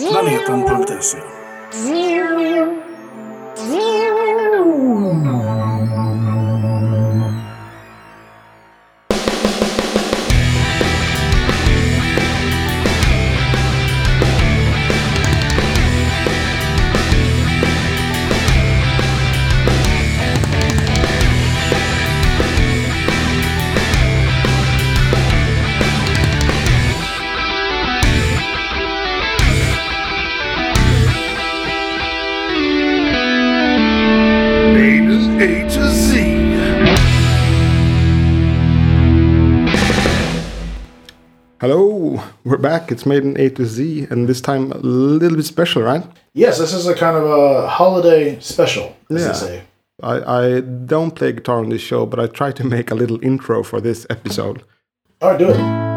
Planeten.se we're in A to Z, and this time a little bit special, right? Yes, this is a kind of a holiday special, as Yeah. they say. I, I don't play guitar on this show, but I try to make a little intro for this episode. All right, do it.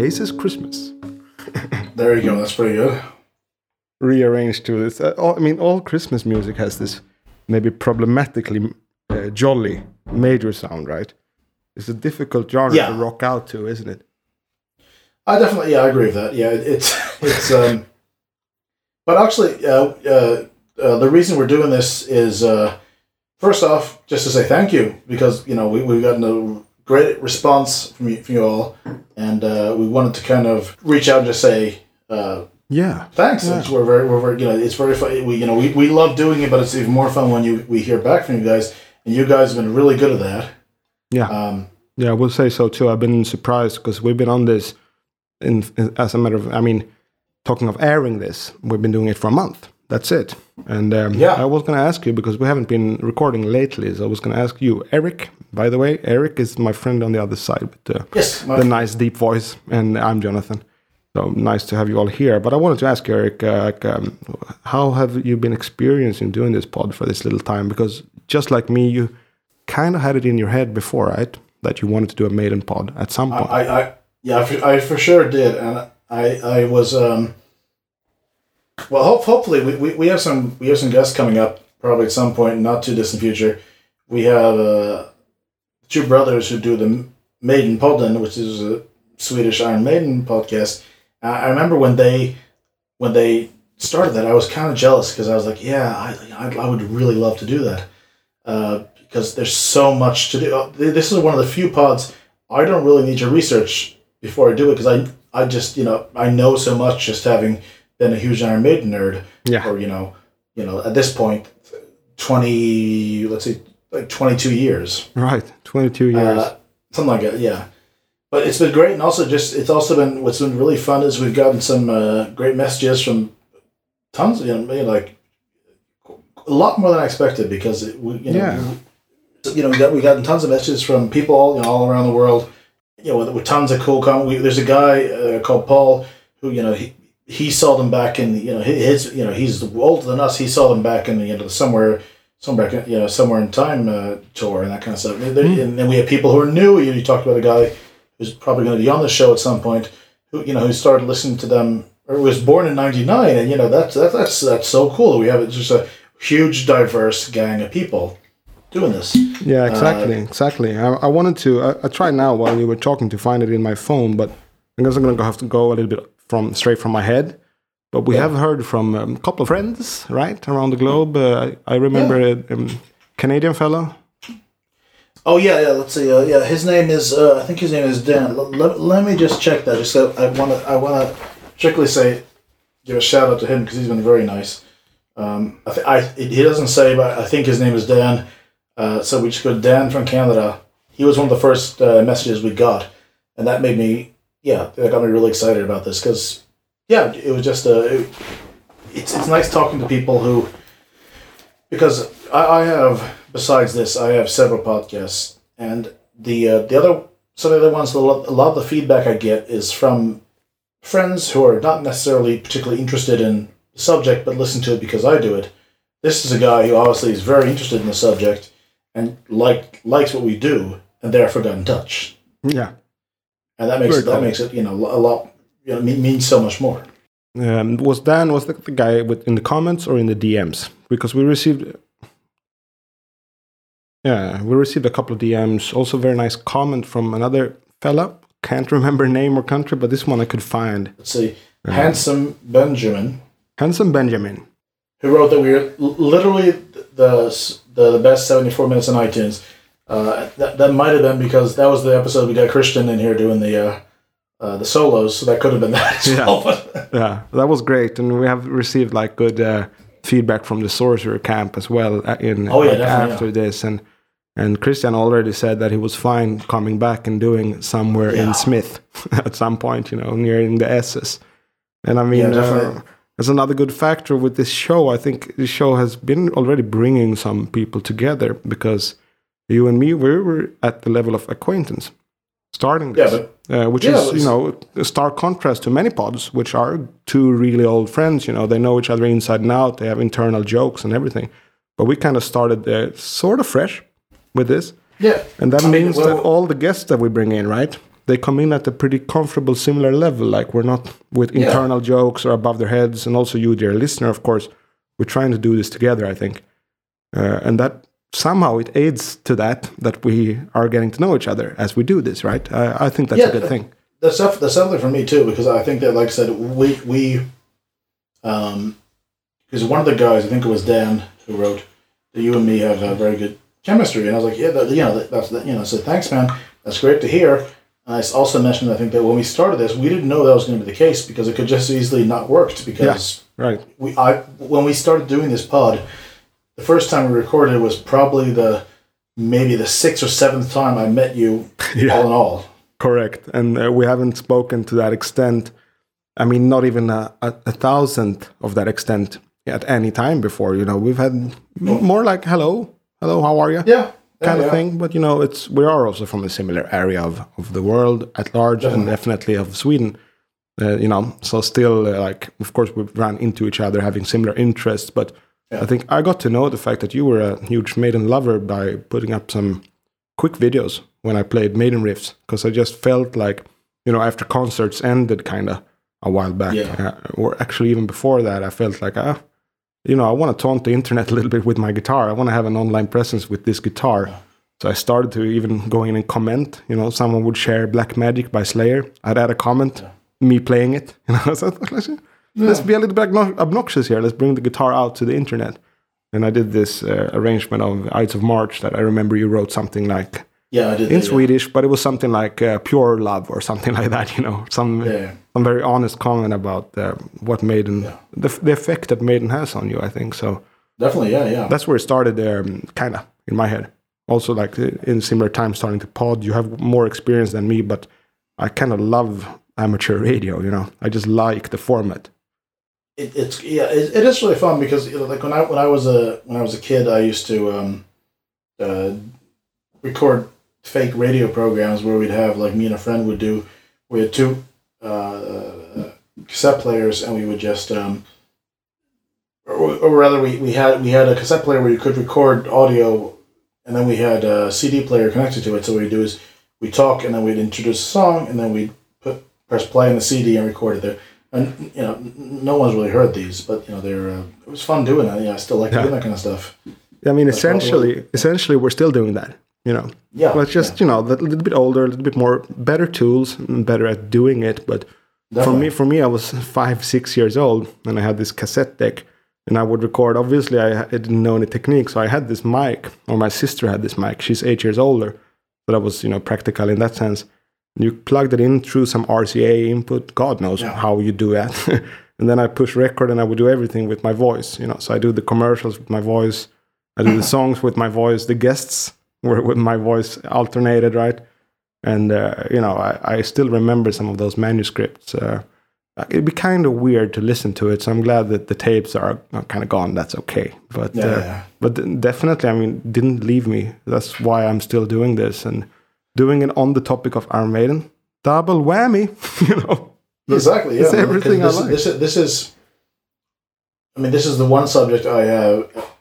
Ace's Christmas. There you go. That's pretty good. Rearranged to this. Uh, all, I mean, all Christmas music has this maybe problematically uh, jolly major sound, right? It's a difficult genre Yeah. to rock out to, isn't it? I definitely, yeah, I agree with that. Yeah, it- it's it's. um But actually, uh, uh, uh, the reason we're doing this is uh, first off, just to say thank you because you know we we've gotten a great response from you, from you all, and uh, we wanted to kind of reach out and just say. Uh, Yeah. Thanks. It's, we're very, we're very, you know, it's very fun. We, you know, we, we love doing it, but it's even more fun when you we hear back from you guys, and you guys have been really good at that. Yeah. Um, Yeah, I will say so too. I've been surprised because we've been on this, in, in- as a matter of, I mean, talking of airing this, we've been doing it for a month. That's it. And um, Yeah. I was going to ask you because we haven't been recording lately, so I was going to ask you, Eric. By the way, Eric is my friend on the other side with the, yes, the nice deep voice, and I'm Jonathan. So nice to have you all here. But I wanted to ask you, Eric, uh, like, um, how have you been experiencing doing this pod for this little time? Because just like me, you kind of had it in your head before, right? That you wanted to do a maiden pod at some point. I, I, yeah, I for, I for sure did, and I, I was, um, well, hope, hopefully we, we, we have some we have some guests coming up probably at some point, not too distant future. We have uh, two brothers who do the Maiden Podden, which is a Swedish Iron Maiden podcast. I I remember when they when they started that, I was kind of jealous because I was like, yeah, I, I, I would really love to do that uh, because there's so much to do. Uh, This is one of the few pods I don't really need to research before I do it because I I just you know I know so much just having been a huge Iron Maiden nerd yeah, or you know you know at this point twenty let's say like twenty two years right. Twenty-two years. uh, something like that. Yeah, but it's been great, and also just it's also been what's been really fun is we've gotten some uh, great messages from tons, of you know, maybe like a lot more than I expected because it, we, you know, Yeah. you know, we got we gotten tons of messages from people you know all around the world, you know, with, with tons of cool comments. We, there's a guy uh, called Paul who you know he. He saw them back in, you know, his, you know, he's older than us. He saw them back in, you know, somewhere somewhere back, in, you know, somewhere in time uh, tour and that kind of stuff. And, there- and then we have people who are new. You, you talked about a guy who's probably going to be on the show at some point, who you know who started listening to them or was born in '99, and you know that's that's that's that's so cool. We have just a huge, diverse gang of people doing this. yeah, exactly, exactly. I, I wanted to. I, I tried now while you were talking to find it in my phone, but I guess I'm gonna have to go a little bit from straight from my head. But we Yeah. have heard from um, a couple of friends, right, around the globe. Uh, I, remember a um, Canadian fellow. Oh yeah, yeah. Let's see. Uh, yeah, his name is. Uh, I think his name is Dan. L- let, let me just check that. Just so I want to. I want to particularly say, give a shout out to him because he's been very nice. Um, I, th- I he doesn't say, but I think his name is Dan. Uh, so we just go Dan from Canada. He was one of the first uh, messages we got, and that made me. Yeah, that got me really excited about this because, yeah, it was just a. It, it's it's nice talking to people who. Because I, I have besides this, I have several podcasts, and the uh, the other some of the other ones. A lot, a lot of the feedback I get is from friends who are not necessarily particularly interested in the subject, but listen to it because I do it. This is a guy who obviously is very interested in the subject and like likes what we do, and therefore got in touch, Yeah, and that makes it, that makes it you know a lot you know mean, means so much more. um, was Dan was the, the guy with in the comments or in the DMs because we received. Yeah, we received a couple of DMs. Also, very nice comment from another fella. Can't remember name or country, but this one I could find. Let's see. Handsome Benjamin, Handsome Benjamin. who wrote that we are literally the the, the best 74 minutes on iTunes. Uh, that, that might have been because that was the episode we got Christian in here doing the uh, uh, the solos, so that could have been that as Yeah. well. but- Yeah, that was great, and we have received like good uh, feedback from the sorcerer camp as well. uh, In Oh, yeah, like, definitely, after this, and and Christian already said that he was fine coming back and doing somewhere Yeah. in Smith at some point, you know, nearing the S's. And I mean, Yeah, uh, that's another good factor with this show. I think the show has been already bringing some people together because you and me we were at the level of acquaintance starting yeah, this but uh, which Yeah, is you know a stark contrast to many pods, which are two really old friends. You know, they know each other inside and out. They have internal jokes and everything. But we kind of started uh, sort of fresh with this, yeah, and that I mean, means well- that all the guests that we bring in, right? They come in at a pretty comfortable, similar level. Like we're not with Yeah. internal jokes or above their heads. And also, you, dear listener, of course, we're trying to do this together. I think, uh, and that somehow it aids to that that we are getting to know each other as we do this, right? I, I think that's a good thing. that's def- that's definitely for me too because I think that, like I said, we we um because one of the guys, I think it was Dan, who wrote that you and me have a very good chemistry, and I was like, yeah, that, you know, that, that's that, you know, so thanks, man, that's great to hear. And I also mentioned, I think that when we started this, we didn't know that was going to be the case because it could just easily not worked because Right. we I when we started doing this pod, the first time we recorded was probably the maybe the sixth or seventh time I met you Yeah. all in all. Correct, and uh, we haven't spoken to that extent. I mean, not even a, a, a thousandth of that extent at any time before. You know, we've had m- more like "hello, hello, how are you?" Yeah. yeah, kind of yeah. thing. But you know, it's we are also from a similar area of, of the world at large, and definitely of Sweden. Uh, you know, so still, uh, like, of course, we've run into each other, having similar interests. But I think I got to know the fact that you were a huge Maiden lover by putting up some quick videos when I played Maiden riffs, because I just felt like, you know, after concerts ended, kind of a while back, Yeah. uh, or actually even before that, I felt like, ah, you know, I want to taunt the internet a little bit with my guitar. I want to have an online presence with this guitar. So I started to even go in and comment. You know, someone would share Black Magic by Slayer. I'd add a comment, me playing it. You know, so Thought, let's, be a little bit obnoxious here. Let's bring the guitar out to the internet. And I did this uh, arrangement of Ides of March that I remember you wrote something like Yeah, I did. in uh, Swedish, but it was something like uh, pure love or something like that. You know, some Yeah. some very honest comment about uh, what Maiden, the, the effect that Maiden has on you. I think so Definitely, yeah, yeah. that's where it started there kind of in my head also like uh, in similar time starting to pod you have more experience than me but i kind of love amateur radio you know i just like the format it, it's yeah, it, it is really fun because you know, like when I when I was a when I was a kid, I used to um, uh, record fake radio programs where we'd have like me and a friend would do. We had two uh, cassette players, and we would just um, or, or rather, we, we had we had a cassette player where you could record audio, and then we had a CD player connected to it. So what we'd do is we talk, and then we'd introduce a song, and then we'd put press play on the CD and record it there and you know, no one's really heard these, but you know, they're uh, it was fun doing it. Yeah, I still like Yeah. doing that kind of stuff. i mean That's essentially essentially we're still doing that you know Yeah, but just you know a little bit older a little bit more better tools better at doing it but for me for me i was five six years old and i had this cassette deck and i would record obviously i, I didn't know any technique so i had this mic or my sister had this mic she's eight years older so that was you know practical in that sense you plugged it in through some rca input. God knows Yeah. how you do that. And then i push record and i would do everything with my voice you know. So i do the commercials with my voice. I do the songs with my voice. The guests were with my voice alternated right? And uh, you know I, I still remember some of those manuscripts. Uh, it'd be kind of weird to listen to it. So i'm glad that the tapes are, kind of gone. That's okay. But Yeah, uh, yeah. but definitely i mean didn't leave me. That's why i'm still doing this. And doing it on the topic of iron maiden double whammy you know exactly. Yeah, it's everything I this, like. This, is- this is, I mean, this is the one subject I have,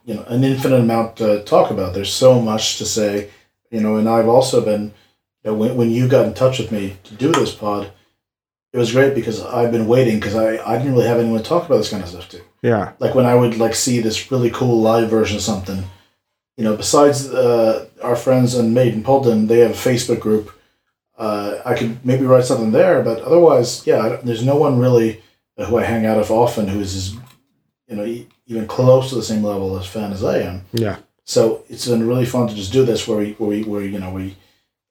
you know, an infinite amount to talk about. There's so much to say, you know, and I've also been, you know, when when you got in touch with me to do this pod, it was great because I've been waiting because I, I didn't really have anyone to talk about this kind of stuff to. Yeah. Like when I would like see this really cool live version of something, you know, besides uh, our friends and Maiden Podden, they have a Facebook group. Uh, I could maybe write something there, but otherwise, yeah, there's no one really who I hang out with often who is, as, you know, even close to the same level as fan as I am. Yeah. So it's been really fun to just do this where we, where we, where, you know, we,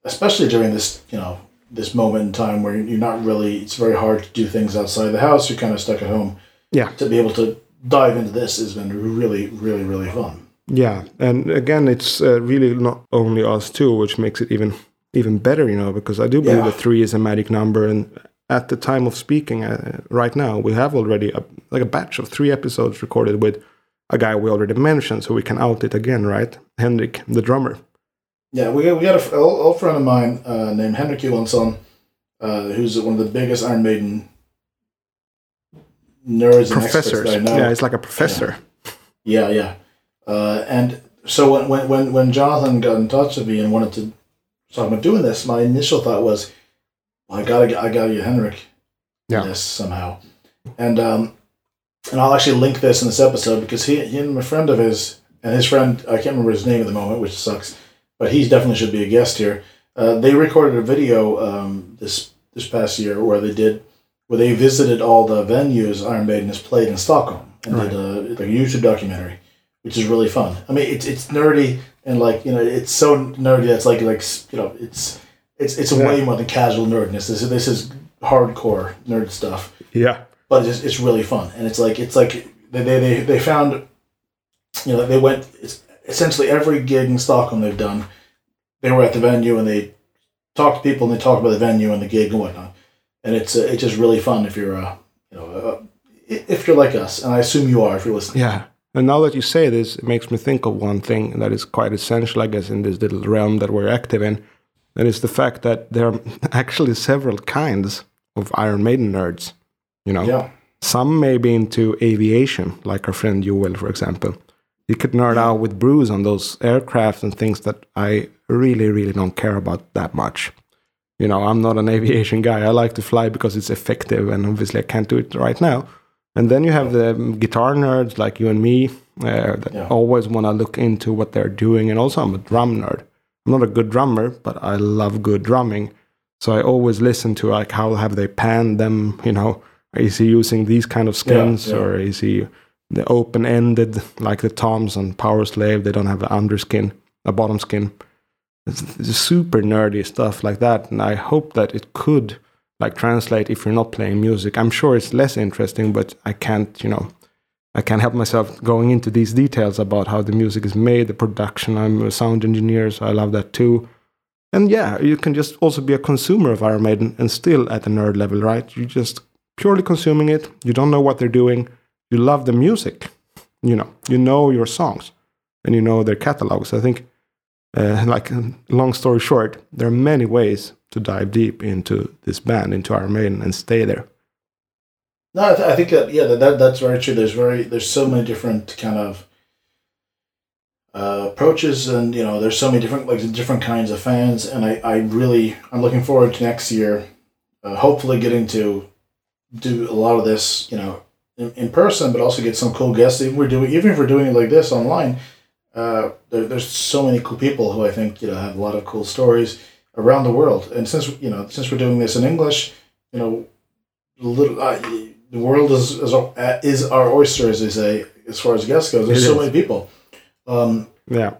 especially during this, you know, this moment in time where you're not really, it's very hard to do things outside the house. You're kind of stuck at home. Yeah. To be able to dive into this has been really, really, really fun. Yeah, and again, it's uh, really not only us two, which makes it even even better, you know, because I do believe Yeah. that three is a magic number, and at the time of speaking, uh, right now, we have already a, like a batch of three episodes recorded with a guy we already mentioned, so we can out it again, right? Henrik, the drummer. Yeah, we got, we got a old, old friend of mine uh, named Henrik Johansson, uh, who's one of the biggest Iron Maiden nerds Professors. that I know. Yeah, it's like a professor. Yeah, yeah. Uh, and so when, when, when, when Jonathan got in touch with me and wanted to talk about doing this, my initial thought was, well, I gotta get, I gotta get Henrik Yeah. in this somehow. And um, and I'll actually link this in this episode because he, he and a friend of his and his friend I can't remember his name at the moment, which sucks, but he definitely should be a guest here. Uh, they recorded a video um, this this past year where they did where they visited all the venues Iron Maiden has played in Stockholm and Right. did a like a YouTube documentary, which is really fun. I mean, it's it's nerdy and like you know it's so nerdy that's like like you know it's it's it's Yeah. way more than casual nerdness. This is this is hardcore nerd stuff Yeah. but it's, it's really fun and it's like it's like they, they, they, they found you know they went it's essentially every gig in stockholm they've done they were at the venue and they talk to people and they talk about the venue and the gig and whatnot and it's uh, it's just really fun if you're uh, you know uh, if you're like us and i assume you are if you're listening Yeah. And now that you say this, it makes me think of one thing that is quite essential, I guess, in this little realm that we're active in. And it's the fact that there are actually several kinds of Iron Maiden nerds. You know, yeah some may be into aviation, like our friend Joel, for example. He could nerd out with Bruce on those aircraft and things that I really, really don't care about that much. You know, I'm not an aviation guy. I like to fly because it's effective, and obviously I can't do it right now. And then you have the guitar nerds like you and me uh, that Yeah. always want to look into what they're doing. And also, I'm a drum nerd. I'm not a good drummer, but I love good drumming. So I always listen to like how have they panned them. You know, is he using these kind of skins yeah. or is he the open ended like the toms on Powerslave? They don't have an underskin, a bottom skin. It's, it's super nerdy stuff like that, and I hope that it could like translate if you're not playing music. I'm sure it's less interesting, but I can't, you know, I can't help myself going into these details about how the music is made, the production. I'm a sound engineer, so I love that too. And yeah, you can just also be a consumer of Iron Maiden and still at the nerd level, right? You're just purely consuming it. You don't know what they're doing. You love the music. You know, you know your songs and you know their catalogs. I think, uh, like, long story short, there are many ways to dive deep into this band, into Iron Maiden, and stay there. No, I, th- I think that yeah, that, that that's very true. There's very there's so many different kind of uh, approaches, and you know, there's so many different like different kinds of fans, and I, I really I'm looking forward to next year, uh, hopefully getting to do a lot of this, you know, in, in person, but also get some cool guests. Even we're doing even if we're doing it like this online, uh, there, there's so many cool people who I think you know have a lot of cool stories around the world, and since you know since we're doing this in English, you know, little. Uh, the world is is our, is our oyster, as they say, as far as guests goes. There's It so is. many people. Um, Yeah.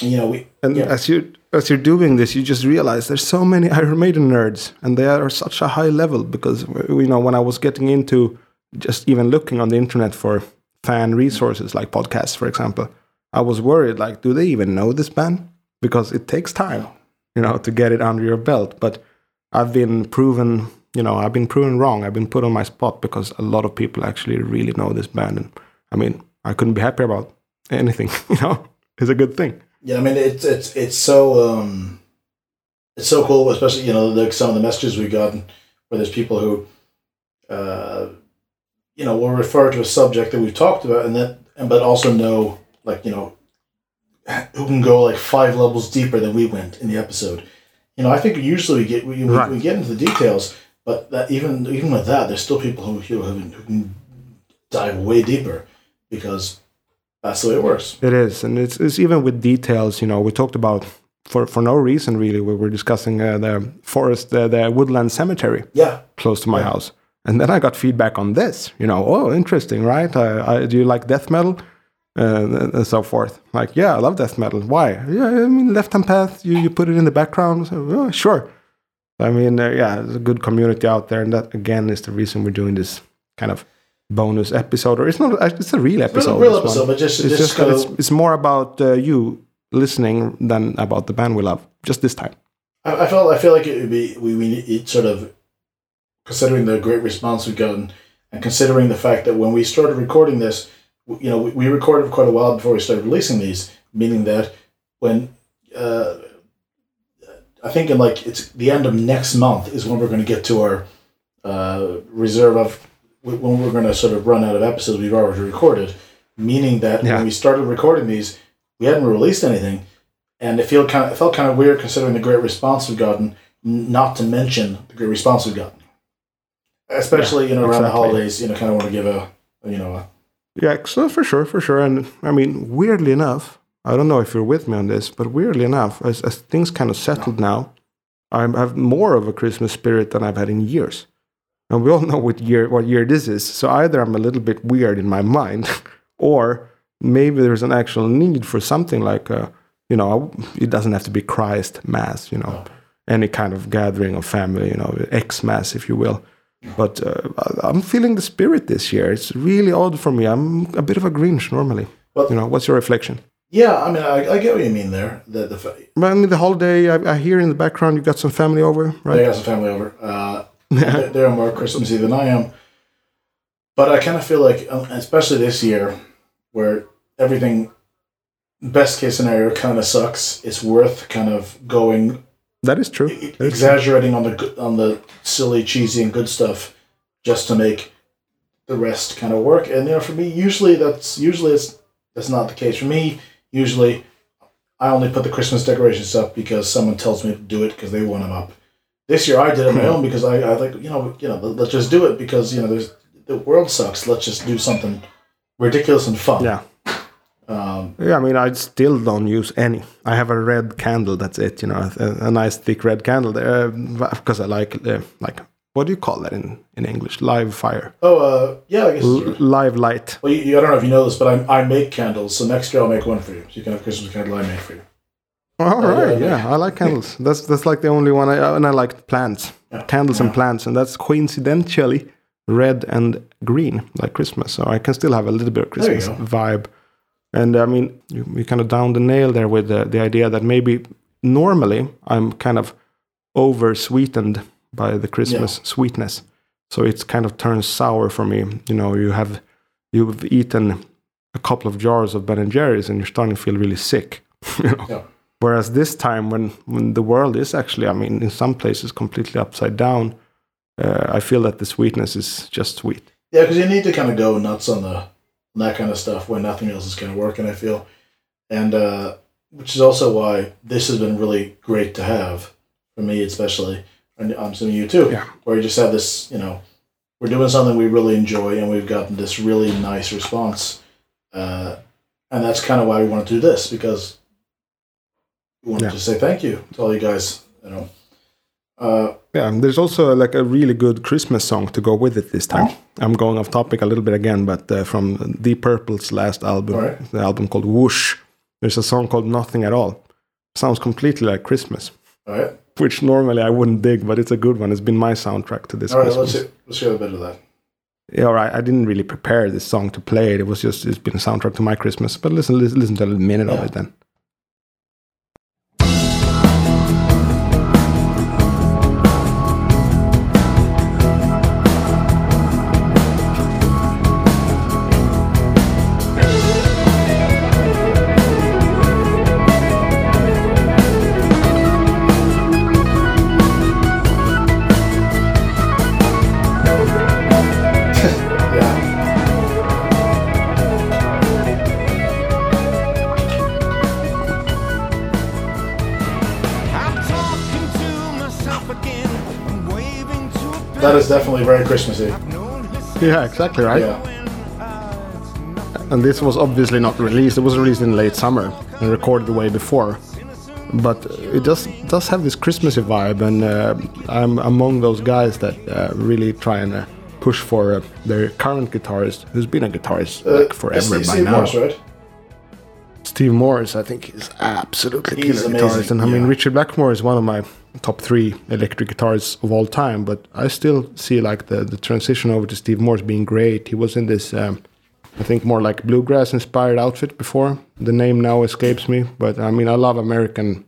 you know, we And Yeah. as you as you're doing this, you just realize there's so many Iron Maiden nerds, and they are such a high level. Because you know, when I was getting into just even looking on the internet for fan resources like podcasts, for example, I was worried like, do they even know this band? Because it takes time, you know, to get it under your belt. But I've been proven, you know, I've been proven wrong. I've been put on my spot because a lot of people actually really know this band, and I mean, I couldn't be happier about anything. You know, it's a good thing. yeah. I mean, it's it's it's so um, it's so cool, especially you know, like some of the messages we got where there's people who, uh, you know, will refer to a subject that we've talked about, and that and but also know like you know, who can go like five levels deeper than we went in the episode. You know, I think usually we get we, we- Right. we get into the details, But that even even with that, there's still people who who, have- who can dive way deeper because that's the way it works. It is, and it's, it's even with details. You know, we talked about for for no reason really. We were discussing uh, the forest, uh, the woodland cemetery Yeah, close to my house, and then I got feedback on this. You know, oh, interesting, right? Uh, I, do you like death metal? Uh, and so forth. Like, yeah, I love death metal. Why? Yeah, I mean, left hand path. You you put it in the background. So, oh, sure. I mean, uh, yeah, there's a good community out there, and that again is the reason we're doing this kind of bonus episode. Or it's not. It's a real episode. real this one. episode, but just- it's just just it's, it's more about uh, you listening than about the band we love. Just this time. I, I felt I feel like it would be we we need it sort of considering the great response we've gotten and considering the fact that when we started recording this, you know, we, we recorded for quite a while before we started releasing these, meaning that when uh, I think in like it's the end of next month is when we're going to get to our uh, reserve of when we're going to sort of run out of episodes we've already recorded, meaning that Yeah. when we started recording these, we hadn't released anything, and it felt kind of it felt kind of weird considering the great response we've gotten, not to mention the great response we've gotten, especially you know around the holidays. You know, kind of want to give a you know a, Yeah, so for sure, for sure. And I mean, weirdly enough, I don't know if you're with me on this, but weirdly enough, as, as things kind of settled now, I have more of a Christmas spirit than I've had in years. And we all know what year what year this is. So either I'm a little bit weird in my mind, or maybe there's an actual need for something like a, you know, it doesn't have to be Christ Mass, you know, any kind of gathering of family, you know, X Mass, if you will. But uh, I- I'm feeling the spirit this year. It's really odd for me. I'm a bit of a Grinch normally. Well- you know, what's your reflection? yeah. I mean, I, I get what you mean there. The the fa- I mean, the holiday, I, I hear in the background you've got some family over, I right? got some family over. Uh, they're, they're more Christmassy than I am. But I kind of feel like, uh, especially this year, where everything, best case scenario, kind of sucks. It's worth kind of going That is true. That is true. exaggerating on the on the silly, cheesy, and good stuff, just to make the rest kind of work. And you know, for me, usually that's usually it's that's not the case. For me, usually, I only put the Christmas decorations up because someone tells me to do it because they want them up. This year, I did it on my hmm. own because I, I like you know you know let- let's just do it because you know there's the world sucks. Let's just do something ridiculous and fun. Yeah. Um, Yeah, I mean, I still don't use any. I have a red candle. That's it. You know, a, a nice thick red candle there because I like uh, like what do you call that in in English? Live fire, oh, uh, yeah. I guess. L- live light. Well, you, you- I don't know if you know this, but I, I make candles. So next year I'll make one for you. So you can have Christmas candle I made for you. All yeah, right, yeah. yeah, I like candles. That's that's like the only one. I and I like plants, Yeah. candles and plants, and that's coincidentally red and green, like Christmas. So I can still have a little bit of Christmas vibe. And I mean, you, you kind of down the nail there with the, the idea that maybe normally I'm kind of over sweetened by the Christmas sweetness, so it's kind of turns sour for me. You know, you have you've eaten a couple of jars of Ben and Jerry's, and you're starting to feel really sick. you know? Yeah. Whereas this time, when when the world is actually, I mean, in some places completely upside down, uh, I feel that the sweetness is just sweet. Yeah, because you need to kind of go nuts on the on that kind of stuff when nothing else is going to work. And I feel, and uh, which is also why this has been really great to have for me, especially, and I'm assuming you too. Yeah. Where you just have this, you know, we're doing something we really enjoy, and we've gotten this really nice response, uh, and that's kind of why we want to do this because we wanted Yeah. to say thank you to all you guys. You know, uh, Yeah, and there's also like a really good Christmas song to go with it this time. I'm going off topic a little bit again, but uh, from Deep Purple's last album, right. the album called Whoosh, there's a song called Nothing at All. Sounds completely like Christmas, right, which normally I wouldn't dig, but it's a good one. It's been my soundtrack to this all right. Christmas. Let's hear, let's hear a bit of that. Yeah, all right. I didn't really prepare this song to play it. It was just it's been a soundtrack to my Christmas. But listen, listen, listen to a minute of it then. That is definitely very Christmassy. Yeah, exactly right. Yeah. And this was obviously not released. It was released in late summer and recorded the way before. But it does does have this Christmassy vibe, and uh, I'm among those guys that uh, really try and uh, push for uh, their current guitarist, who's been a guitarist like forever Steve, by Steve now. Morse, right? Steve Morse, I think, is absolutely He's killer amazing, guitarist, and I mean yeah. Richard Blackmore is one of my top three electric guitars of all time. But I still see like the the transition over to Steve Morse being great. He was in this, um, I think, more like bluegrass inspired outfit before. The name now escapes me, but I mean I love American.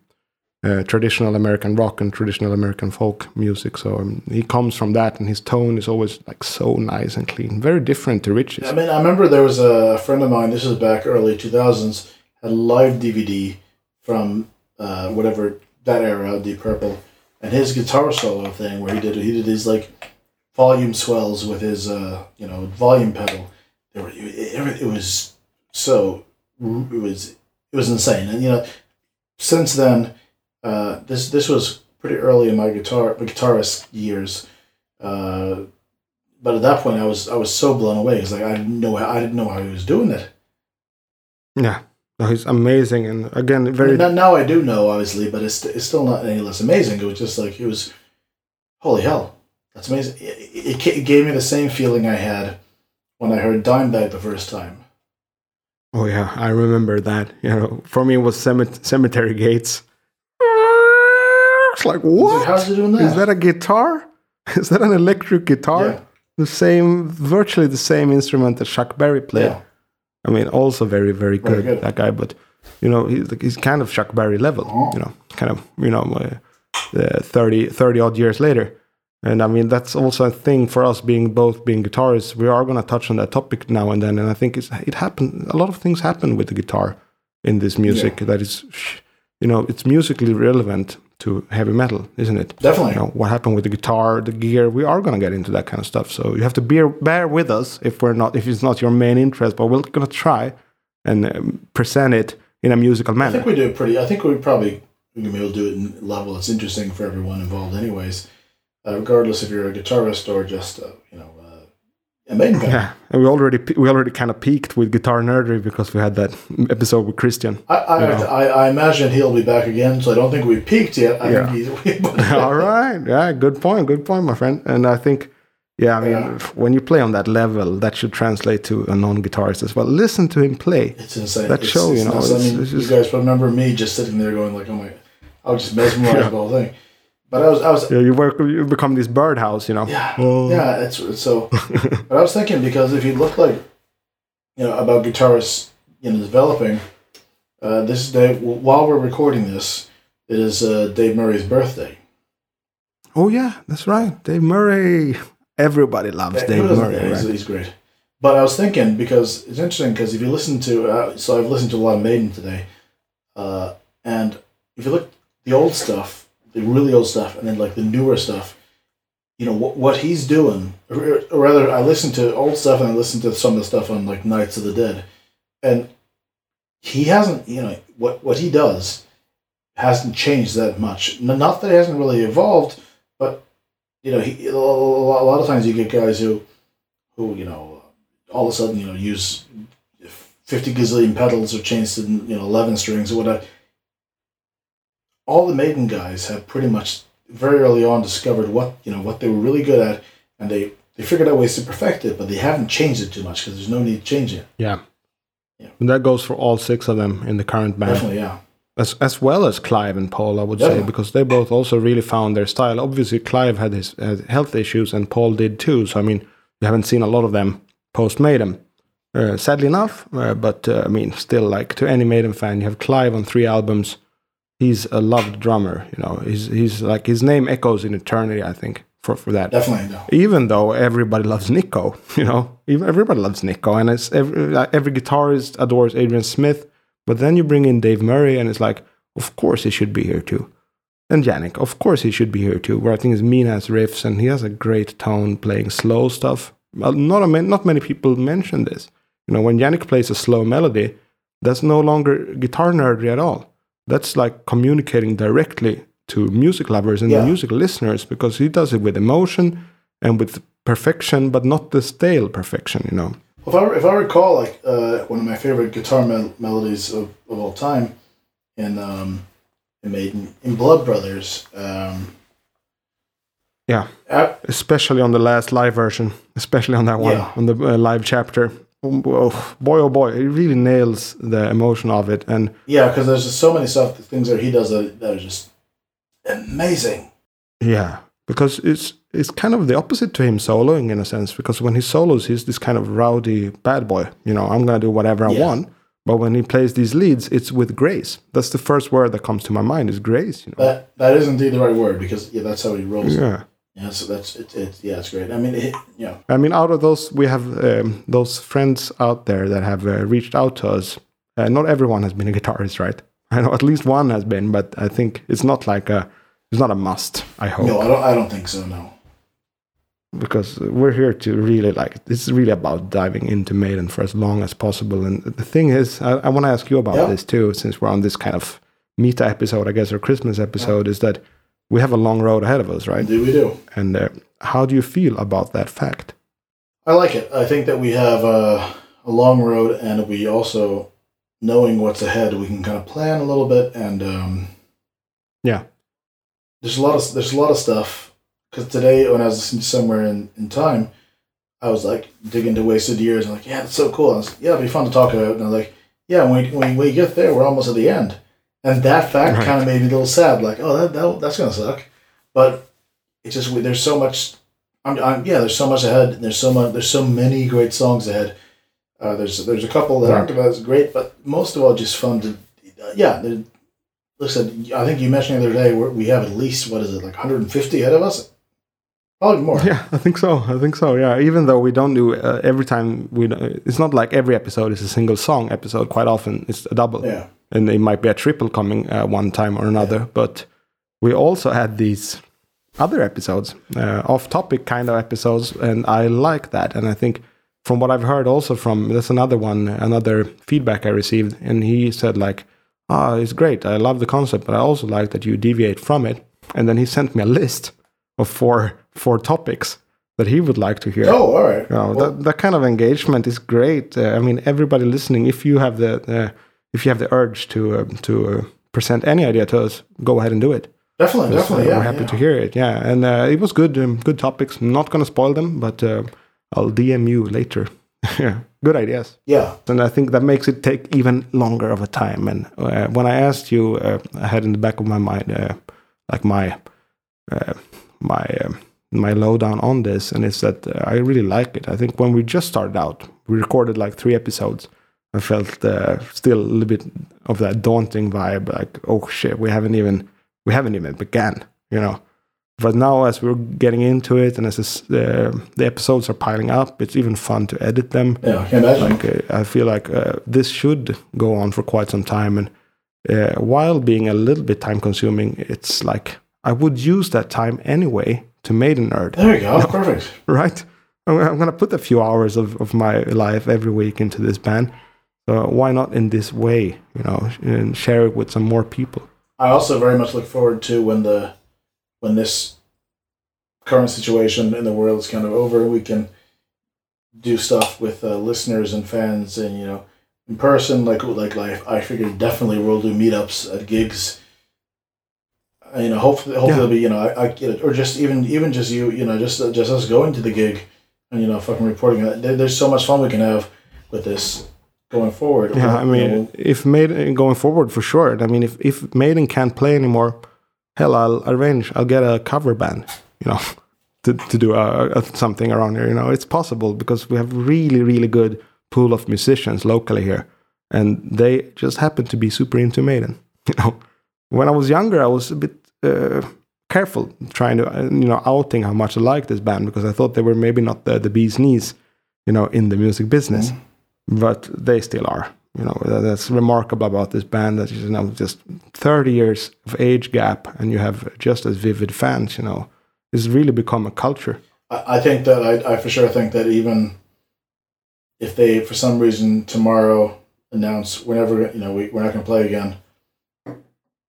Uh, traditional American rock and traditional American folk music. So um, he comes from that, and his tone is always like so nice and clean, very different to Rich's. I mean, I remember there was a friend of mine. This was back early two thousands. Had a live DVD from uh, whatever that era, of Deep Purple, and his guitar solo thing where he did he did these like volume swells with his uh, you know volume pedal. They were, it, it, was so it was it was insane, and you know since then uh, this this was pretty early in my guitar my guitarist years. Uh, but at that point, I was I was so blown away. It's like I didn't know how, I didn't know how he was doing it. Yeah, he's amazing, and again, very now, now I do know, obviously, but it's it's still not any less amazing. It was just like it was, holy hell, that's amazing. It, it, it gave me the same feeling I had when I heard Dimebag the first time. Oh yeah, I remember that. You know, for me it was cemet- cemetery gates. It's like what? how's he doing that? Is that a guitar? Is that an electric guitar? Yeah. The same, virtually the same instrument that Chuck Berry played. Yeah. I mean, also very, very good, Very good. that guy. But you know, he's he's kind of Chuck Berry level. Oh. You know, kind of you know, uh, uh, 30, 30 odd years later. And I mean, that's also a thing for us being both being guitarists. We are going to touch on that topic now and then. And I think it's, it happened. A lot of things happen with the guitar in this music that is, you know, it's musically relevant to heavy metal, isn't it? Definitely. You know, what happened with the guitar, the gear. We are going to get into that kind of stuff. So you have to bear bear with us if we're not if it's not your main interest. But we're going to try and um, present it in a musical manner. I think we do it pretty. I think we probably we can be able to do it in a level that's interesting for everyone involved, anyways. Uh, regardless if you're a guitarist or just uh, you know a main guy. Yeah, and we already we already kind of peaked with guitar nerdery because we had that episode with Christian. I, I, I, I imagine he'll be back again, so I don't think we've peaked yet. I Yeah. think he's. All right, yeah, good point, good point, my friend. And I think, yeah, I mean, Yeah. when you play on that level, that should translate to a non-guitarist as well. Listen to him play. It's insane. That It's- show, it's you know, nuts. I mean, it's you guys remember me just sitting there going like, "Oh my!" God, I was just mesmerized by the whole thing. But I was, I was, Yeah, you work, you become this birdhouse, you know. yeah, Oh. yeah. It's, it's so. but I was thinking because if you look like, you know, about guitarists, you know, developing, uh, this is Dave. While we're recording this, it is uh, Dave Murray's birthday. Oh yeah, that's right, Dave Murray. Everybody loves Who Dave? Murray, Yeah, he's, he's great. But I was thinking because it's interesting because if you listen to uh, so I've listened to a lot of Maiden today, uh, and if you look the old stuff, the really old stuff, and then like the newer stuff, you know what what he's doing, or, or rather, I listened to old stuff and I listened to some of the stuff on like Nights of the Dead, and he hasn't you know what what he does hasn't changed that much. Not that he hasn't really evolved, but you know he a lot of times you get guys who who you know uh, all of a sudden you know use fifty gazillion pedals or change to you know eleven strings or whatever. All the Maiden guys have pretty much very early on discovered what you know what they were really good at, and they they figured out ways to perfect it, but they haven't changed it too much because there's no need to change it. Yeah. Yeah. And that goes for all six of them in the current band. Definitely, yeah. as as well as Clive and Paul, I would say, because they both also really found their style. Obviously, Clive had his had health issues, and Paul did too. So I mean, you haven't seen a lot of them post Maiden, uh, sadly enough. Uh, but uh, I mean, still, like to any Maiden fan, you have Clive on three albums. He's a loved drummer. You know, he's he's like his name echoes in eternity. I think for for that Definitely, no. even though everybody loves Nicko, you know, everybody loves Nicko, and it's every like, every guitarist adores Adrian Smith. But then you bring in Dave Murray, and it's like, of course he should be here too. And Yannick, of course he should be here too. Where I think his mean has riffs, and he has a great tone playing slow stuff. Not a, ma- not many people mention this. You know, when Yannick plays a slow melody, that's no longer guitar nerdy at all. That's like communicating directly to music lovers and Yeah. music listeners because he does it with emotion and with perfection, but not the stale perfection. You know. If I if I recall, like uh, one of my favorite guitar mel- melodies of, of all time, in um, in Maiden, in Blood Brothers. Um, Yeah. uh, especially on the last live version, especially on that one, Yeah. on the uh, live chapter. Oh, boy, oh boy, it really nails the emotion of it. And yeah, because there's just so many stuff, things that he does that, that are just amazing. yeah, because it's it's kind of the opposite to him soloing in a sense. Because when he solos, he's this kind of rowdy bad boy. You know, I'm gonna do whatever I Yeah. want. But when he plays these leads, it's with grace. That's the first word that comes to my mind is grace. You know. That that is indeed the right word because yeah, that's how he rolls. Yeah, yeah. so that's it, it. Yeah, it's great. I mean, it, you know, I mean, out of those, we have um, those friends out there that have uh, reached out to us. Uh, not everyone has been a guitarist, right? I know at least one has been, but I think it's not like a, it's not a must. I hope no, I don't. I don't think so. No. because we're here to really like. This is really about diving into Maiden for as long as possible. And the thing is, I, I want to ask you about Yeah. this too, since we're on this kind of meta episode, I guess, or Christmas episode, is that we have a long road ahead of us, right? Do we do? And uh, how do you feel about that fact? I like it. I think that we have a, a long road, and we also, knowing what's ahead, we can kind of plan a little bit. And um, Yeah. there's a lot of there's a lot of stuff. Because today, when I was listening to somewhere in, in time, I was like digging to wasted years. and like, yeah, that's so cool. I was, yeah, it'd be fun to talk about. And I'm like, yeah, when we, when we get there, we're almost at the end. And that fact Right. kind of made me a little sad. Like, oh, that, that that's gonna suck. But it's just there's so much. I'm, I'm yeah, there's so much ahead. and There's so much. There's so many great songs ahead. Uh, there's there's a couple that aren't as great, but most of all just fun to. Uh, yeah, listen. I think you mentioned the other day we're, we have at least what is it like 150 ahead of us, probably more. Yeah, I think so. I think so. Yeah, even though we don't do uh, every time we, it's not like every episode is a single song episode. Quite often it's a double, Yeah. and it might be a triple coming uh, one time or another. But we also had these other episodes, uh, off-topic kind of episodes, and I like that. And I think from what I've heard also from there's another one, another feedback I received, and he said like, "Ah, it's great. I love the concept, but I also like that you deviate from it." And then he sent me a list of four four topics that he would like to hear. Oh, all right. You know, Well, that, that kind of engagement is great. Uh, I mean, everybody listening, if you have the uh, if you have the urge to uh, to uh, present any idea to us, go ahead and do it. definitely, Because, uh, definitely. Yeah, we're happy yeah. to hear it. Yeah, and uh, it was good, um, good topics. I'm not gonna spoil them, but uh, I'll DM you later. yeah, good ideas. Yeah, And I think that makes it take even longer of a time. And uh, when I asked you, uh, I had in the back of my mind, uh, like my uh, my um my lowdown on this, and it's that uh, I really like it. I think when we just started out, we recorded like three episodes. I felt uh, still a little bit of that daunting vibe, like oh shit, we haven't even we haven't even began, you know. But now, as we're getting into it, and as this, uh, the episodes are piling up, it's even fun to edit them yeah. I like uh, I feel like uh, this should go on for quite some time, and uh, while being a little bit time consuming, it's like I would use that time anyway to Maiden nerd, there you go. Perfect. right? I'm, I'm gonna put a few hours of, of my life every week into this band, so why not in this way, you know, and share it with some more people? I also very much look forward to when the when this current situation in the world is kind of over, we can do stuff with uh, listeners and fans, and you know, in person. Like like like I figured definitely we'll do meetups at gigs. Uh, You know, hopefully, hopefully Yeah. it'll be you know, I, I get it, or just even even just you, you know, just uh, just us going to the gig, and you know, fucking reporting. There, there's so much fun we can have with this going forward. Yeah, I You mean, know, if Maiden going forward for sure. I mean, if if Maiden can't play anymore, hell, I'll arrange. I'll get a cover band, you know, to to do a, a, something around here. You know, it's possible because we have really really good pool of musicians locally here, and they just happen to be super into Maiden. You know, when I was younger, I was a bit. Uh, careful trying to you know outing how much I liked this band because I thought they were maybe not the, the bee's knees you know in the music business but they still are. You know, that's remarkable about this band that you know just 30 years of age gap and you have just as vivid fans. You know, it's really become a culture. I, I think that I, I for sure think that even if they for some reason tomorrow announce we're never you know we, we're not going to play again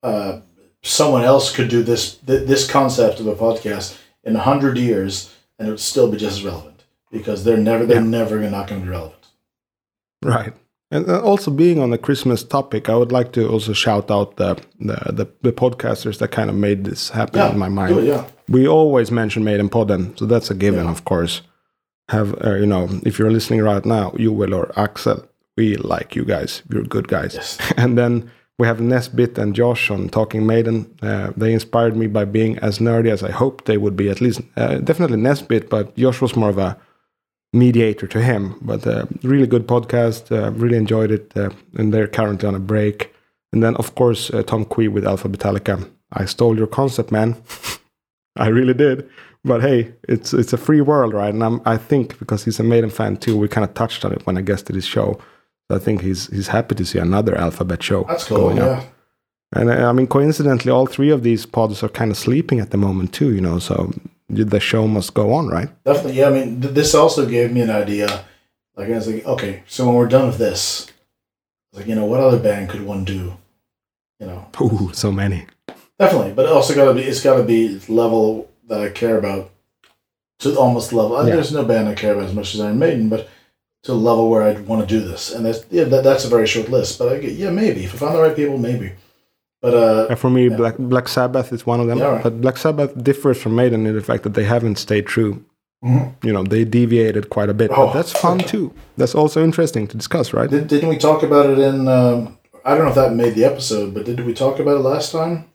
uh, someone else could do this th- this concept of a podcast in a hundred years and it would still be just as relevant because they're never they're Yeah. never not going to be relevant. Right. And uh, also being on the Christmas topic, I would like to also shout out the the, the, the podcasters that kind of made this happen Yeah, in my mind. it, yeah. We always mention Maiden Podden, so that's a given, Yeah. of course. Have uh, you know, if you're listening right now, you will or Axel, we like you guys. You're good guys. Yes. and then we have Nesbit and Josh on Talking Maiden. Uh, they inspired me by being as nerdy as I hoped they would be. At least, uh, definitely Nesbit, but Josh was more of a mediator to him. But uh, really good podcast. Uh, really enjoyed it. Uh, and they're currently on a break. And then, of course, uh, Tom Quee with Alphabetallica. I stole your concept, man. I really did. But hey, it's it's a free world, right? And I'm, I think because he's a Maiden fan too, we kind of touched on it when I guested his show. I think he's he's happy to see another Alphabet show That's cool. going up. And uh, I mean, coincidentally, all three of these pods are kind of sleeping at the moment too. You know, so the show must go on, right? Definitely. Yeah. I mean, th- this also gave me an idea. Like I was like, okay, so when we're done with this, like you know, what other band could one do? You know, Ooh, so many. definitely. But it also got to be. It's got to be level that I care about. To almost level. Yeah. There's no band I care about as much as Iron Maiden, but to a level where I'd want to do this. And that's yeah, that, that's a very short list. But I get yeah, maybe if I found the right people, maybe. But uh, for me, Yeah. Black Black Sabbath is one of them. Yeah, right. But Black Sabbath differs from Maiden in the fact that they haven't stayed true. mhm. You know, they deviated quite a bit, Oh. but that's fun too. That's also interesting to discuss, right? Did, didn't we talk about it in? Um, I don't know if that made the episode, but did we talk about it last time?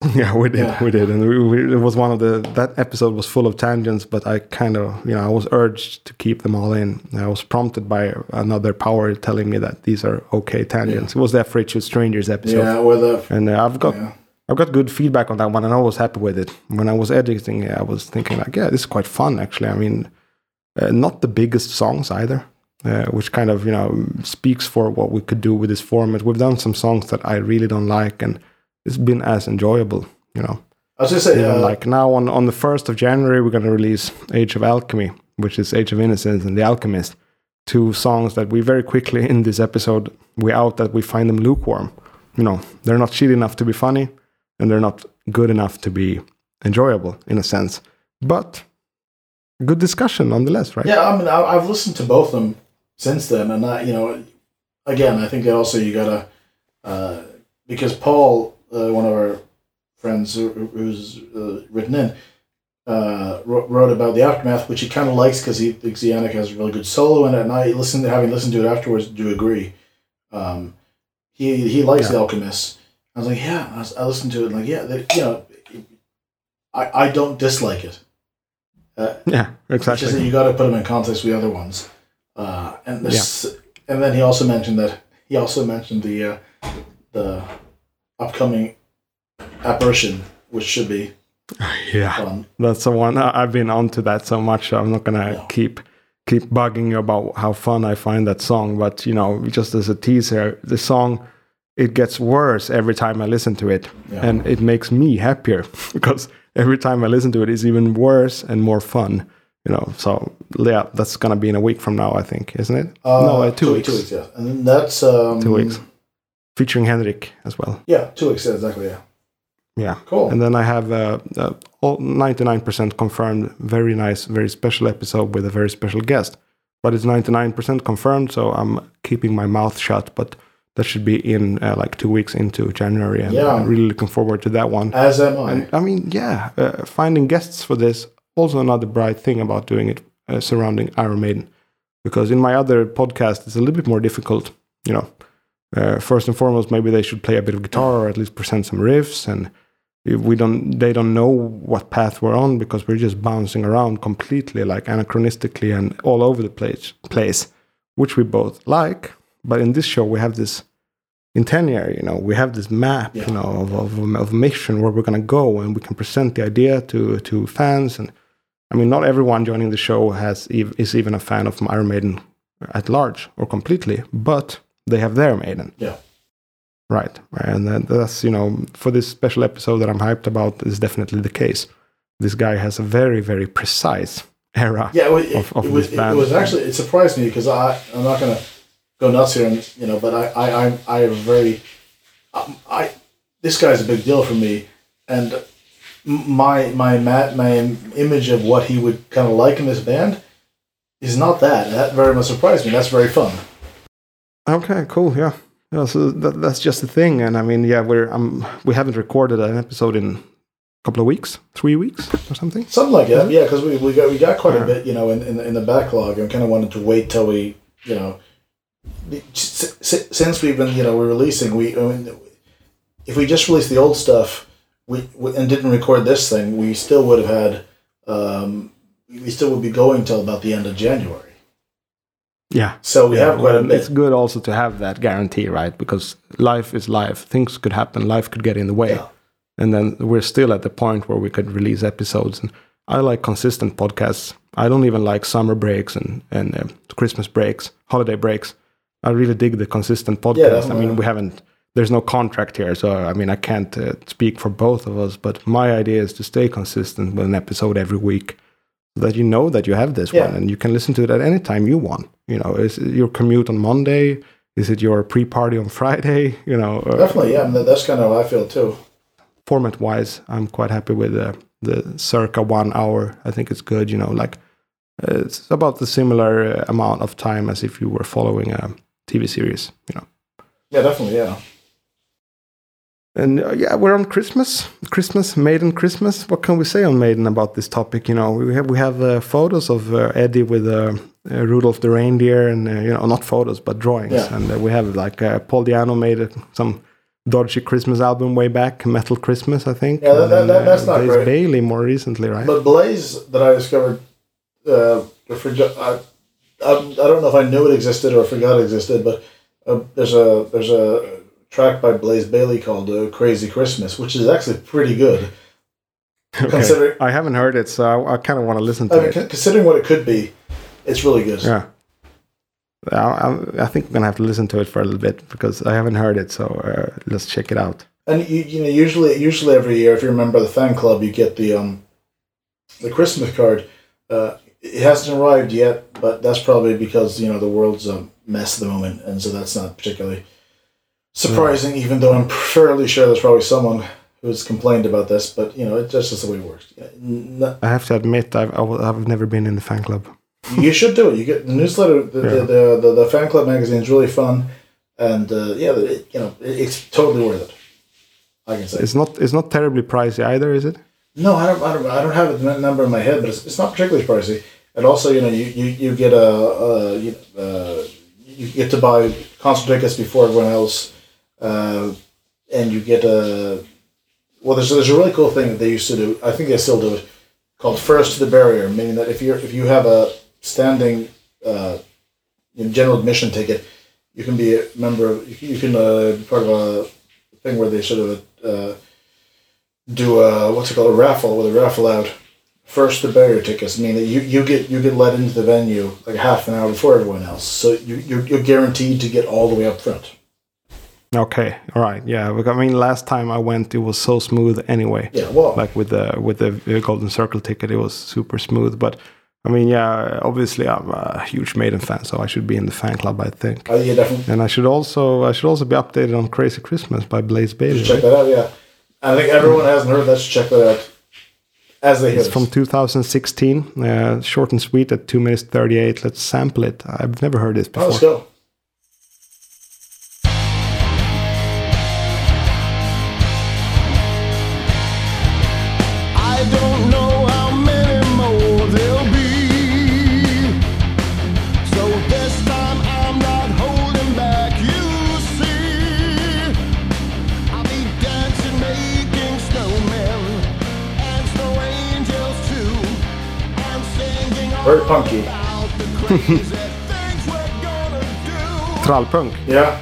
yeah, we did, Yeah. we did, and we, we, it was one of the that episode was full of tangents, but I kind of you know I was urged to keep them all in. I was prompted by another power telling me that these are okay tangents. It was the Afraid to Strangers episode, yeah, the and uh, I've got yeah. I've got good feedback on that one, and I was happy with it. When I was editing, it, I was thinking like, yeah, this is quite fun actually. I mean, uh, not the biggest songs either, uh, which kind of you know speaks for what we could do with this format. We've done some songs that I really don't like, and it's been as enjoyable, you know. I was just saying, uh, like now on on the first of January, we're gonna release Age of Alchemy, which is Age of Innocence and The Alchemist, two songs that we very quickly in this episode we out that we find them lukewarm. You know, they're not shit enough to be funny, and they're not good enough to be enjoyable in a sense. But good discussion nonetheless, right? yeah. I mean, I, I've listened to both of them since then, and I, you know, again, I think that also you gotta uh, because Paul, uh, one of our friends who, who's uh, written in, uh, wrote, about the aftermath, which he kind of likes because he thinks Janick has a really good solo in it, and I listened to having listened to it afterwards, do agree. Um, he he likes Yeah. the Alchemist. I was like, yeah. I, was, I listened to it, like, yeah, they, you know, I I don't dislike it. Uh, Yeah, it's just that exactly. you got to put them in context with the other ones. Uh, and this, and then he also mentioned that he also mentioned the uh, the upcoming apparition, which should be Yeah, fun. that's the one. I've been onto that so much. I'm not gonna keep keep bugging you about how fun I find that song. But you know, just as a teaser, the song it gets worse every time I listen to it, Yeah. and it makes me happier because every time I listen to it, it's even worse and more fun. You know, so yeah, that's gonna be in a week from now, I think, isn't it? Uh, no, uh, two, weeks. Two weeks, yeah. And that's um, Two weeks. Featuring Henrik as well. Yeah, two weeks. Exactly. Yeah. Yeah. Cool. And then I have uh, uh, all 99% confirmed, very nice, very special episode with a very special guest. But it's 99% confirmed, so I'm keeping my mouth shut. But that should be in uh, like two weeks into January. And Yeah. I'm really looking forward to that one. As am I. And I mean, yeah, uh, finding guests for this, also another bright thing about doing it uh, surrounding Iron Maiden. Because in my other podcast, it's a little bit more difficult, you know. Uh, first and foremost, maybe they should play a bit of guitar or at least present some riffs. And if we don't, they don't know what path we're on because we're just bouncing around completely, like anachronistically and all over the place, place, which we both like. But in this show, we have this in 10 year, you know, we have this map, Yeah. you know, of, of, of mission where we're going to go and we can present the idea to, to fans. And I mean, not everyone joining the show has is even a fan of Iron Maiden at large or completely, but they have their Maiden. Yeah. Right. And that's, you know, for this special episode that I'm hyped about is definitely the case. This guy has a very, very precise era. Yeah, it, was- of- of it, was, this it was actually it surprised me because I I'm not gonna go nuts here and you know, but I I I, I have a very um, I this guy's a big deal for me, and my my my image of what he would kind of like in this band is not that. That very much surprised me. That's very fun. Okay, cool. Yeah, yeah. So that, that's just the thing, and I mean, yeah, we're um, we haven't recorded an episode in a couple of weeks, three weeks or something. Something like that, yeah. Because we, we got we got quite a bit, you know, in, in in the backlog, and kind of wanted to wait till we, you know, the- s- s- since we've been, you know, we're releasing. We, I mean, if we just released the old stuff, we, we and didn't record this thing, we still would have had, um, we still would be going till about the end of January. Yeah. So we have quite a well, It's good also to have that guarantee, right? Because life is life. Things could happen. Life could get in the way. Yeah. And then we're still at the point where we could release episodes. And I like consistent podcasts. I don't even like summer breaks and, and uh, Christmas breaks, holiday breaks. I really dig the consistent podcast. I mean, we haven't, there's no contract here. So, I mean, I can't uh, speak for both of us. But my idea is to stay consistent with an episode every week so that you know that you have this Yeah. one and you can listen to it at any time you want. You know, is it your commute on Monday? Is it your pre-party on Friday? You know, uh, Definitely, yeah. That's kind of how I feel too. format wise, I'm quite happy with the the circa one hour. I think it's good. You know, like uh, it's about the similar uh, amount of time as if you were following a TV series. You know, Yeah, definitely, yeah. And uh, yeah, we're on Christmas, Christmas, Maiden Christmas. What can we say on Maiden about this topic? You know, we have we have uh, photos of uh, Eddie with uh, uh, Rudolph the reindeer, and uh, you know, not photos but drawings. Yeah. And uh, we have like uh, Paul Di'Anno made some dodgy Christmas album way back, Metal Christmas, I think. Yeah, that- that- that- that's not Blaze great. Bayley more recently, right? But Blaze that I discovered, uh, I, I, I, I don't know if I knew it existed or forgot it existed, but uh, there's a there's a track by Blaze Bayley called uh, "Crazy Christmas," which is actually pretty good. Okay. Consider- I haven't heard it, so I, I kind of want to listen to I mean, it. considering what it could be, it's really good. Yeah. I, I, I think I'm gonna have to listen to it for a little bit because I haven't heard it. So uh, let's check it out. And you, you know, usually usually every year, if you remember the fan club, you get the um, the Christmas card. Uh, it hasn't arrived yet, but that's probably because you know the world's a mess at the moment, and so that's not particularly surprising. Even though I'm fairly sure there's probably someone who's complained about this, but you know, it's just that's the way it works. Yeah, n- I have to admit, I've I've never been in the fan club. you should do it. You get the newsletter. The, Yeah. the, the, the, fan club magazine is really fun, and uh, yeah, it, you know, it, it's totally worth it. I can say. It's not it's not terribly pricey either, is it? No, I don't. I don't. I don't have the number in my head, but it's, it's not particularly pricey. And also, you know, you you, you get a, a you, uh, you get to buy concert tickets before everyone else, uh, and you get a. Well, there's there's a really cool thing that they used to do. I think they still do it, called first to the barrier, meaning that if you if you have a standing, uh, general admission ticket, you can be a member of. You can, uh, be part of a thing where they sort of. Uh, do a what's it called a raffle with a raffle out first the barrier tickets meaning that you, you get you get let into the venue like half an hour before everyone else so you, you're, you're guaranteed to get all the way up front Okay, all right, yeah. I mean, last time I went, it was so smooth anyway. yeah well Like with the with the Golden Circle ticket, it was super smooth. But I mean, yeah, obviously I'm a huge Maiden fan, so I should be in the fan club, I think. uh, yeah definitely And I should also I should also be updated on Crazy Christmas by Blaze Bayley. check right? that out yeah I think everyone hasn't heard that should check that out as they It's this. from 2016, uh, short and sweet at two minutes 38. Let's sample it. I've never heard this before. Oh, before. let's go Trallpunk? Ja.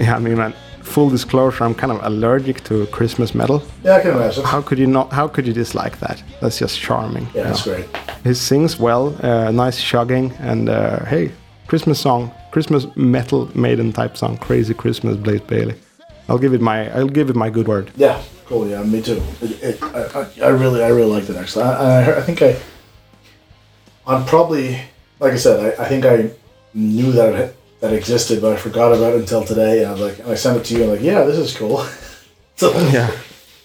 Ja, men full disclosure, I'm kind of allergic to Christmas metal. Yeah, I can imagine. How could you not? How could you dislike that? That's just charming. Yeah, that's know? great. He sings well, uh, nice chugging, and uh, hey, Christmas song, Christmas metal maiden type song, crazy Christmas, Blaze Bayley. I'll give it my, I'll give it my good word. Yeah, cool. Yeah, me too. It, it, I, I, really, I really liked it actually. I, I, I think I, I'm probably, like I said, I, I think I knew that it that existed, but I forgot about it until today. And I was like, and I sent it to you, and like, yeah, this is cool. so Yeah.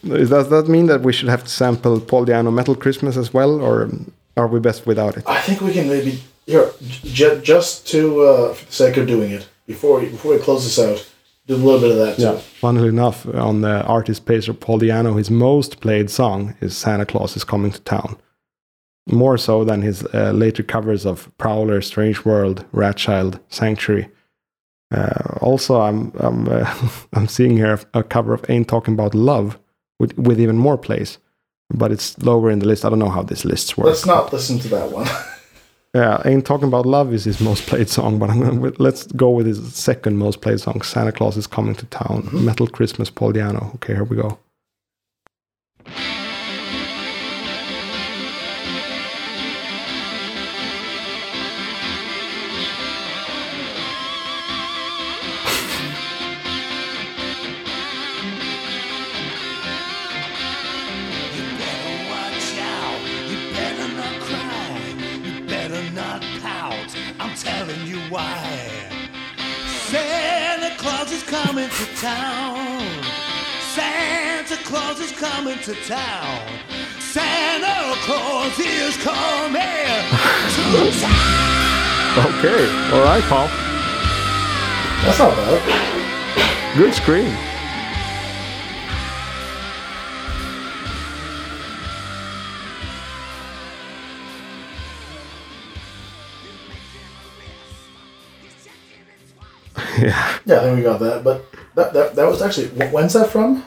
Does that mean that we should have to sample Paul Di'Anno Metal Christmas as well, or are we best without it? I think we can maybe here j- just to uh, for the sake of doing it before we, before we close this out, do a little bit of that too. Funnily enough, on the artist page of Paul Di'Anno, his most played song is Santa Claus is Coming to Town. More so than his uh, later covers of Prowler, Strange World, Wrathchild, Sanctuary. Uh, also, I'm I'm uh, I'm seeing here a cover of Ain't Talking About Love with with even more plays, but it's lower in the list. I don't know how this lists work. Let's not listen to that one. Yeah, Ain't Talking About Love is his most played song, but I'm gonna, let's go with his second most played song, Santa Claus is Coming to Town, Metal Christmas, Paul Di'Anno. Okay, here we go. Coming to town. Santa Claus is coming to town. Okay, all right, Paul. That's not bad. Good scream. yeah. Yeah, I think we got that. But that that, that was actually when's that from?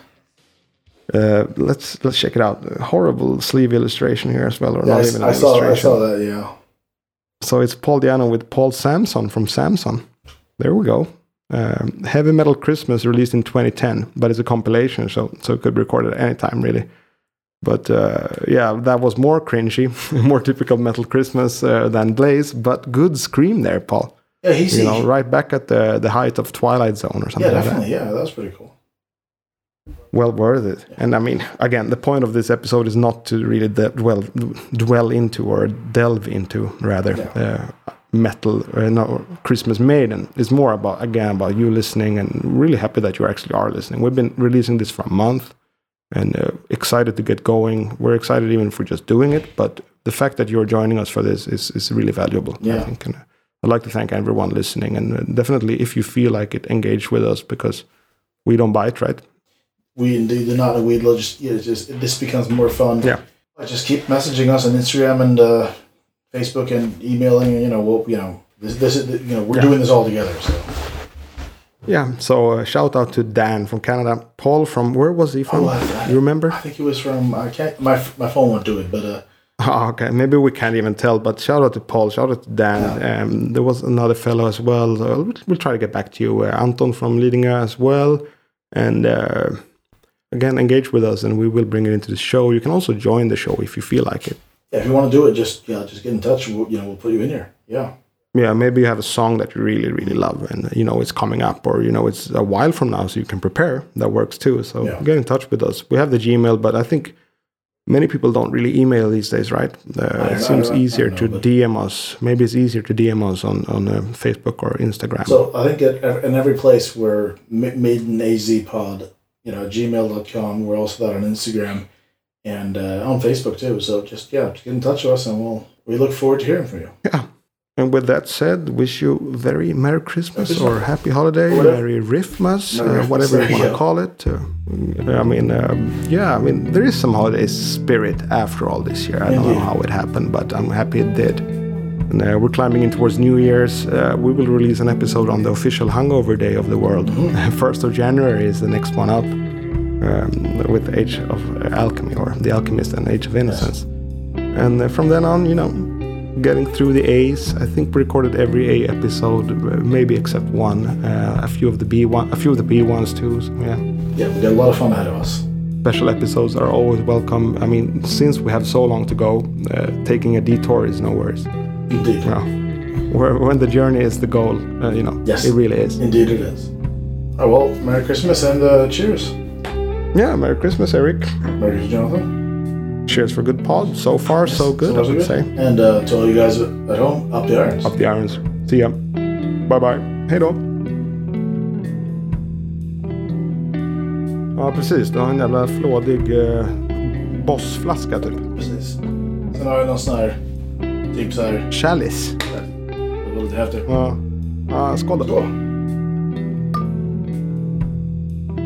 Uh, let's let's check it out. horrible sleeve illustration here as well, or Yeah, not I, even I saw I saw that. Yeah. So it's Paul Di'Anno with Paul Samson from Samson. There we go. Um, Heavy Metal Christmas released in 2010, but it's a compilation, so so it could be recorded at any time really. But uh, yeah, that was more cringy, more typical Metal Christmas uh, than Blaze, but good scream there, Paul. Yeah, he's You know, right back at the the height of Twilight Zone or something yeah, like that definitely. Yeah, that was pretty cool. Well worth it. And I mean, again, the point of this episode is not to really de- dwell dwell into or delve into rather uh, metal, uh, no Christmas Maiden. It's more about again about you listening, and really happy that you actually are listening. We've been releasing this for a month, and uh, excited to get going. We're excited even for just doing it, but the fact that you're joining us for this is is really valuable. I Yeah. think. And, uh, I'd like to thank everyone listening, and uh, definitely if you feel like it, engage with us because we don't bite, right? We indeed do not. We just yeah, it's just this becomes more fun. Yeah. Just keep messaging us on Instagram and uh, Facebook and emailing. and, You know, we'll, you know, this, this is you know we're Yeah. doing this all together. So Yeah, so uh, shout out to Dan from Canada. Paul from where was he from? Oh, I- I- you remember? I think he was from. I can't. My my phone won't do it, but uh, Oh, okay, maybe we can't even tell. But shout out to Paul. Shout out to Dan. Um, there was another fellow as well. So we'll, we'll try to get back to you. Uh, Anton from Lidingö as well. And uh, again, engage with us, and we will bring it into the show. You can also join the show if you feel like it. yeah, if you want to do it, just yeah, just get in touch. We'll, you know, we'll put you in here. Yeah. Yeah, maybe you have a song that you really, really love, and you know it's coming up, or you know it's a while from now, so you can prepare. That works too. So Yeah. get in touch with us. We have the Gmail, but I think many people don't really email these days, right? Uh, it seems easier don't to DM us. Maybe it's easier to DM us on on uh, Facebook or Instagram. So I think at, in every place where Ma- Maiden AZ Pod, you know, gmail.com. We're also that on Instagram and uh, on Facebook too. So just yeah, just get in touch with us, and we'll we look forward to hearing from you. yeah. And with that said, wish you very Merry Christmas or Happy Holiday, Whatever. Merry Riffmas, Merry uh, whatever you want to call it. Uh, I mean, um, yeah, I mean, there is some holiday spirit after all this year. I don't know how it happened, but I'm happy it did. And uh, we're climbing in towards New Year's. Uh, we will release an episode on the official Hangover Day of the world. First of January is the next one up, um, with Age of Alchemy or The Alchemist and Age of Innocence. And uh, from then on, you know, getting through the A's. I think we recorded every A episode, uh, maybe except one. Uh, a few of the B one, a few of the B ones too. So, yeah, Yeah, we got a lot of fun ahead of us. special episodes are always welcome. I mean, since we have so long to go, uh, taking a detour is no worries. Indeed. Well, when the journey is the goal, uh, you know, Yes. it really is. Indeed, it is. Oh well, Merry Christmas and uh, cheers. Yeah, Merry Christmas, Eric. Merry Christmas, Jonathan. Cheers for good pod. So far, so good, I would good. say. And uh, to all you guys at home, up the irons. Up the irons. See ya. Bye bye. Hej då. Ja, precis. Du har en jävla flådig eh, bossflaska typ. Precis. Sen har jag någon sån här, typ så här, Chalice. det var lite häftigt. Ja. Ja, skål då.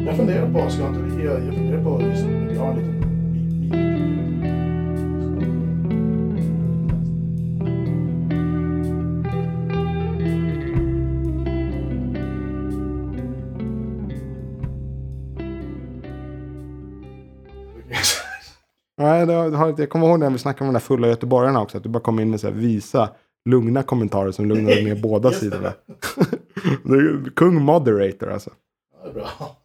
Jag funderar på, ska inte vi, jag funderar på vi har en liten Nej, det har, jag kommer ihåg när vi snackade om de där fulla göteborgarna också. Att du bara kom in med så här visa, lugna kommentarer som lugnade ner båda sidorna. kung moderator alltså. Ja, bra.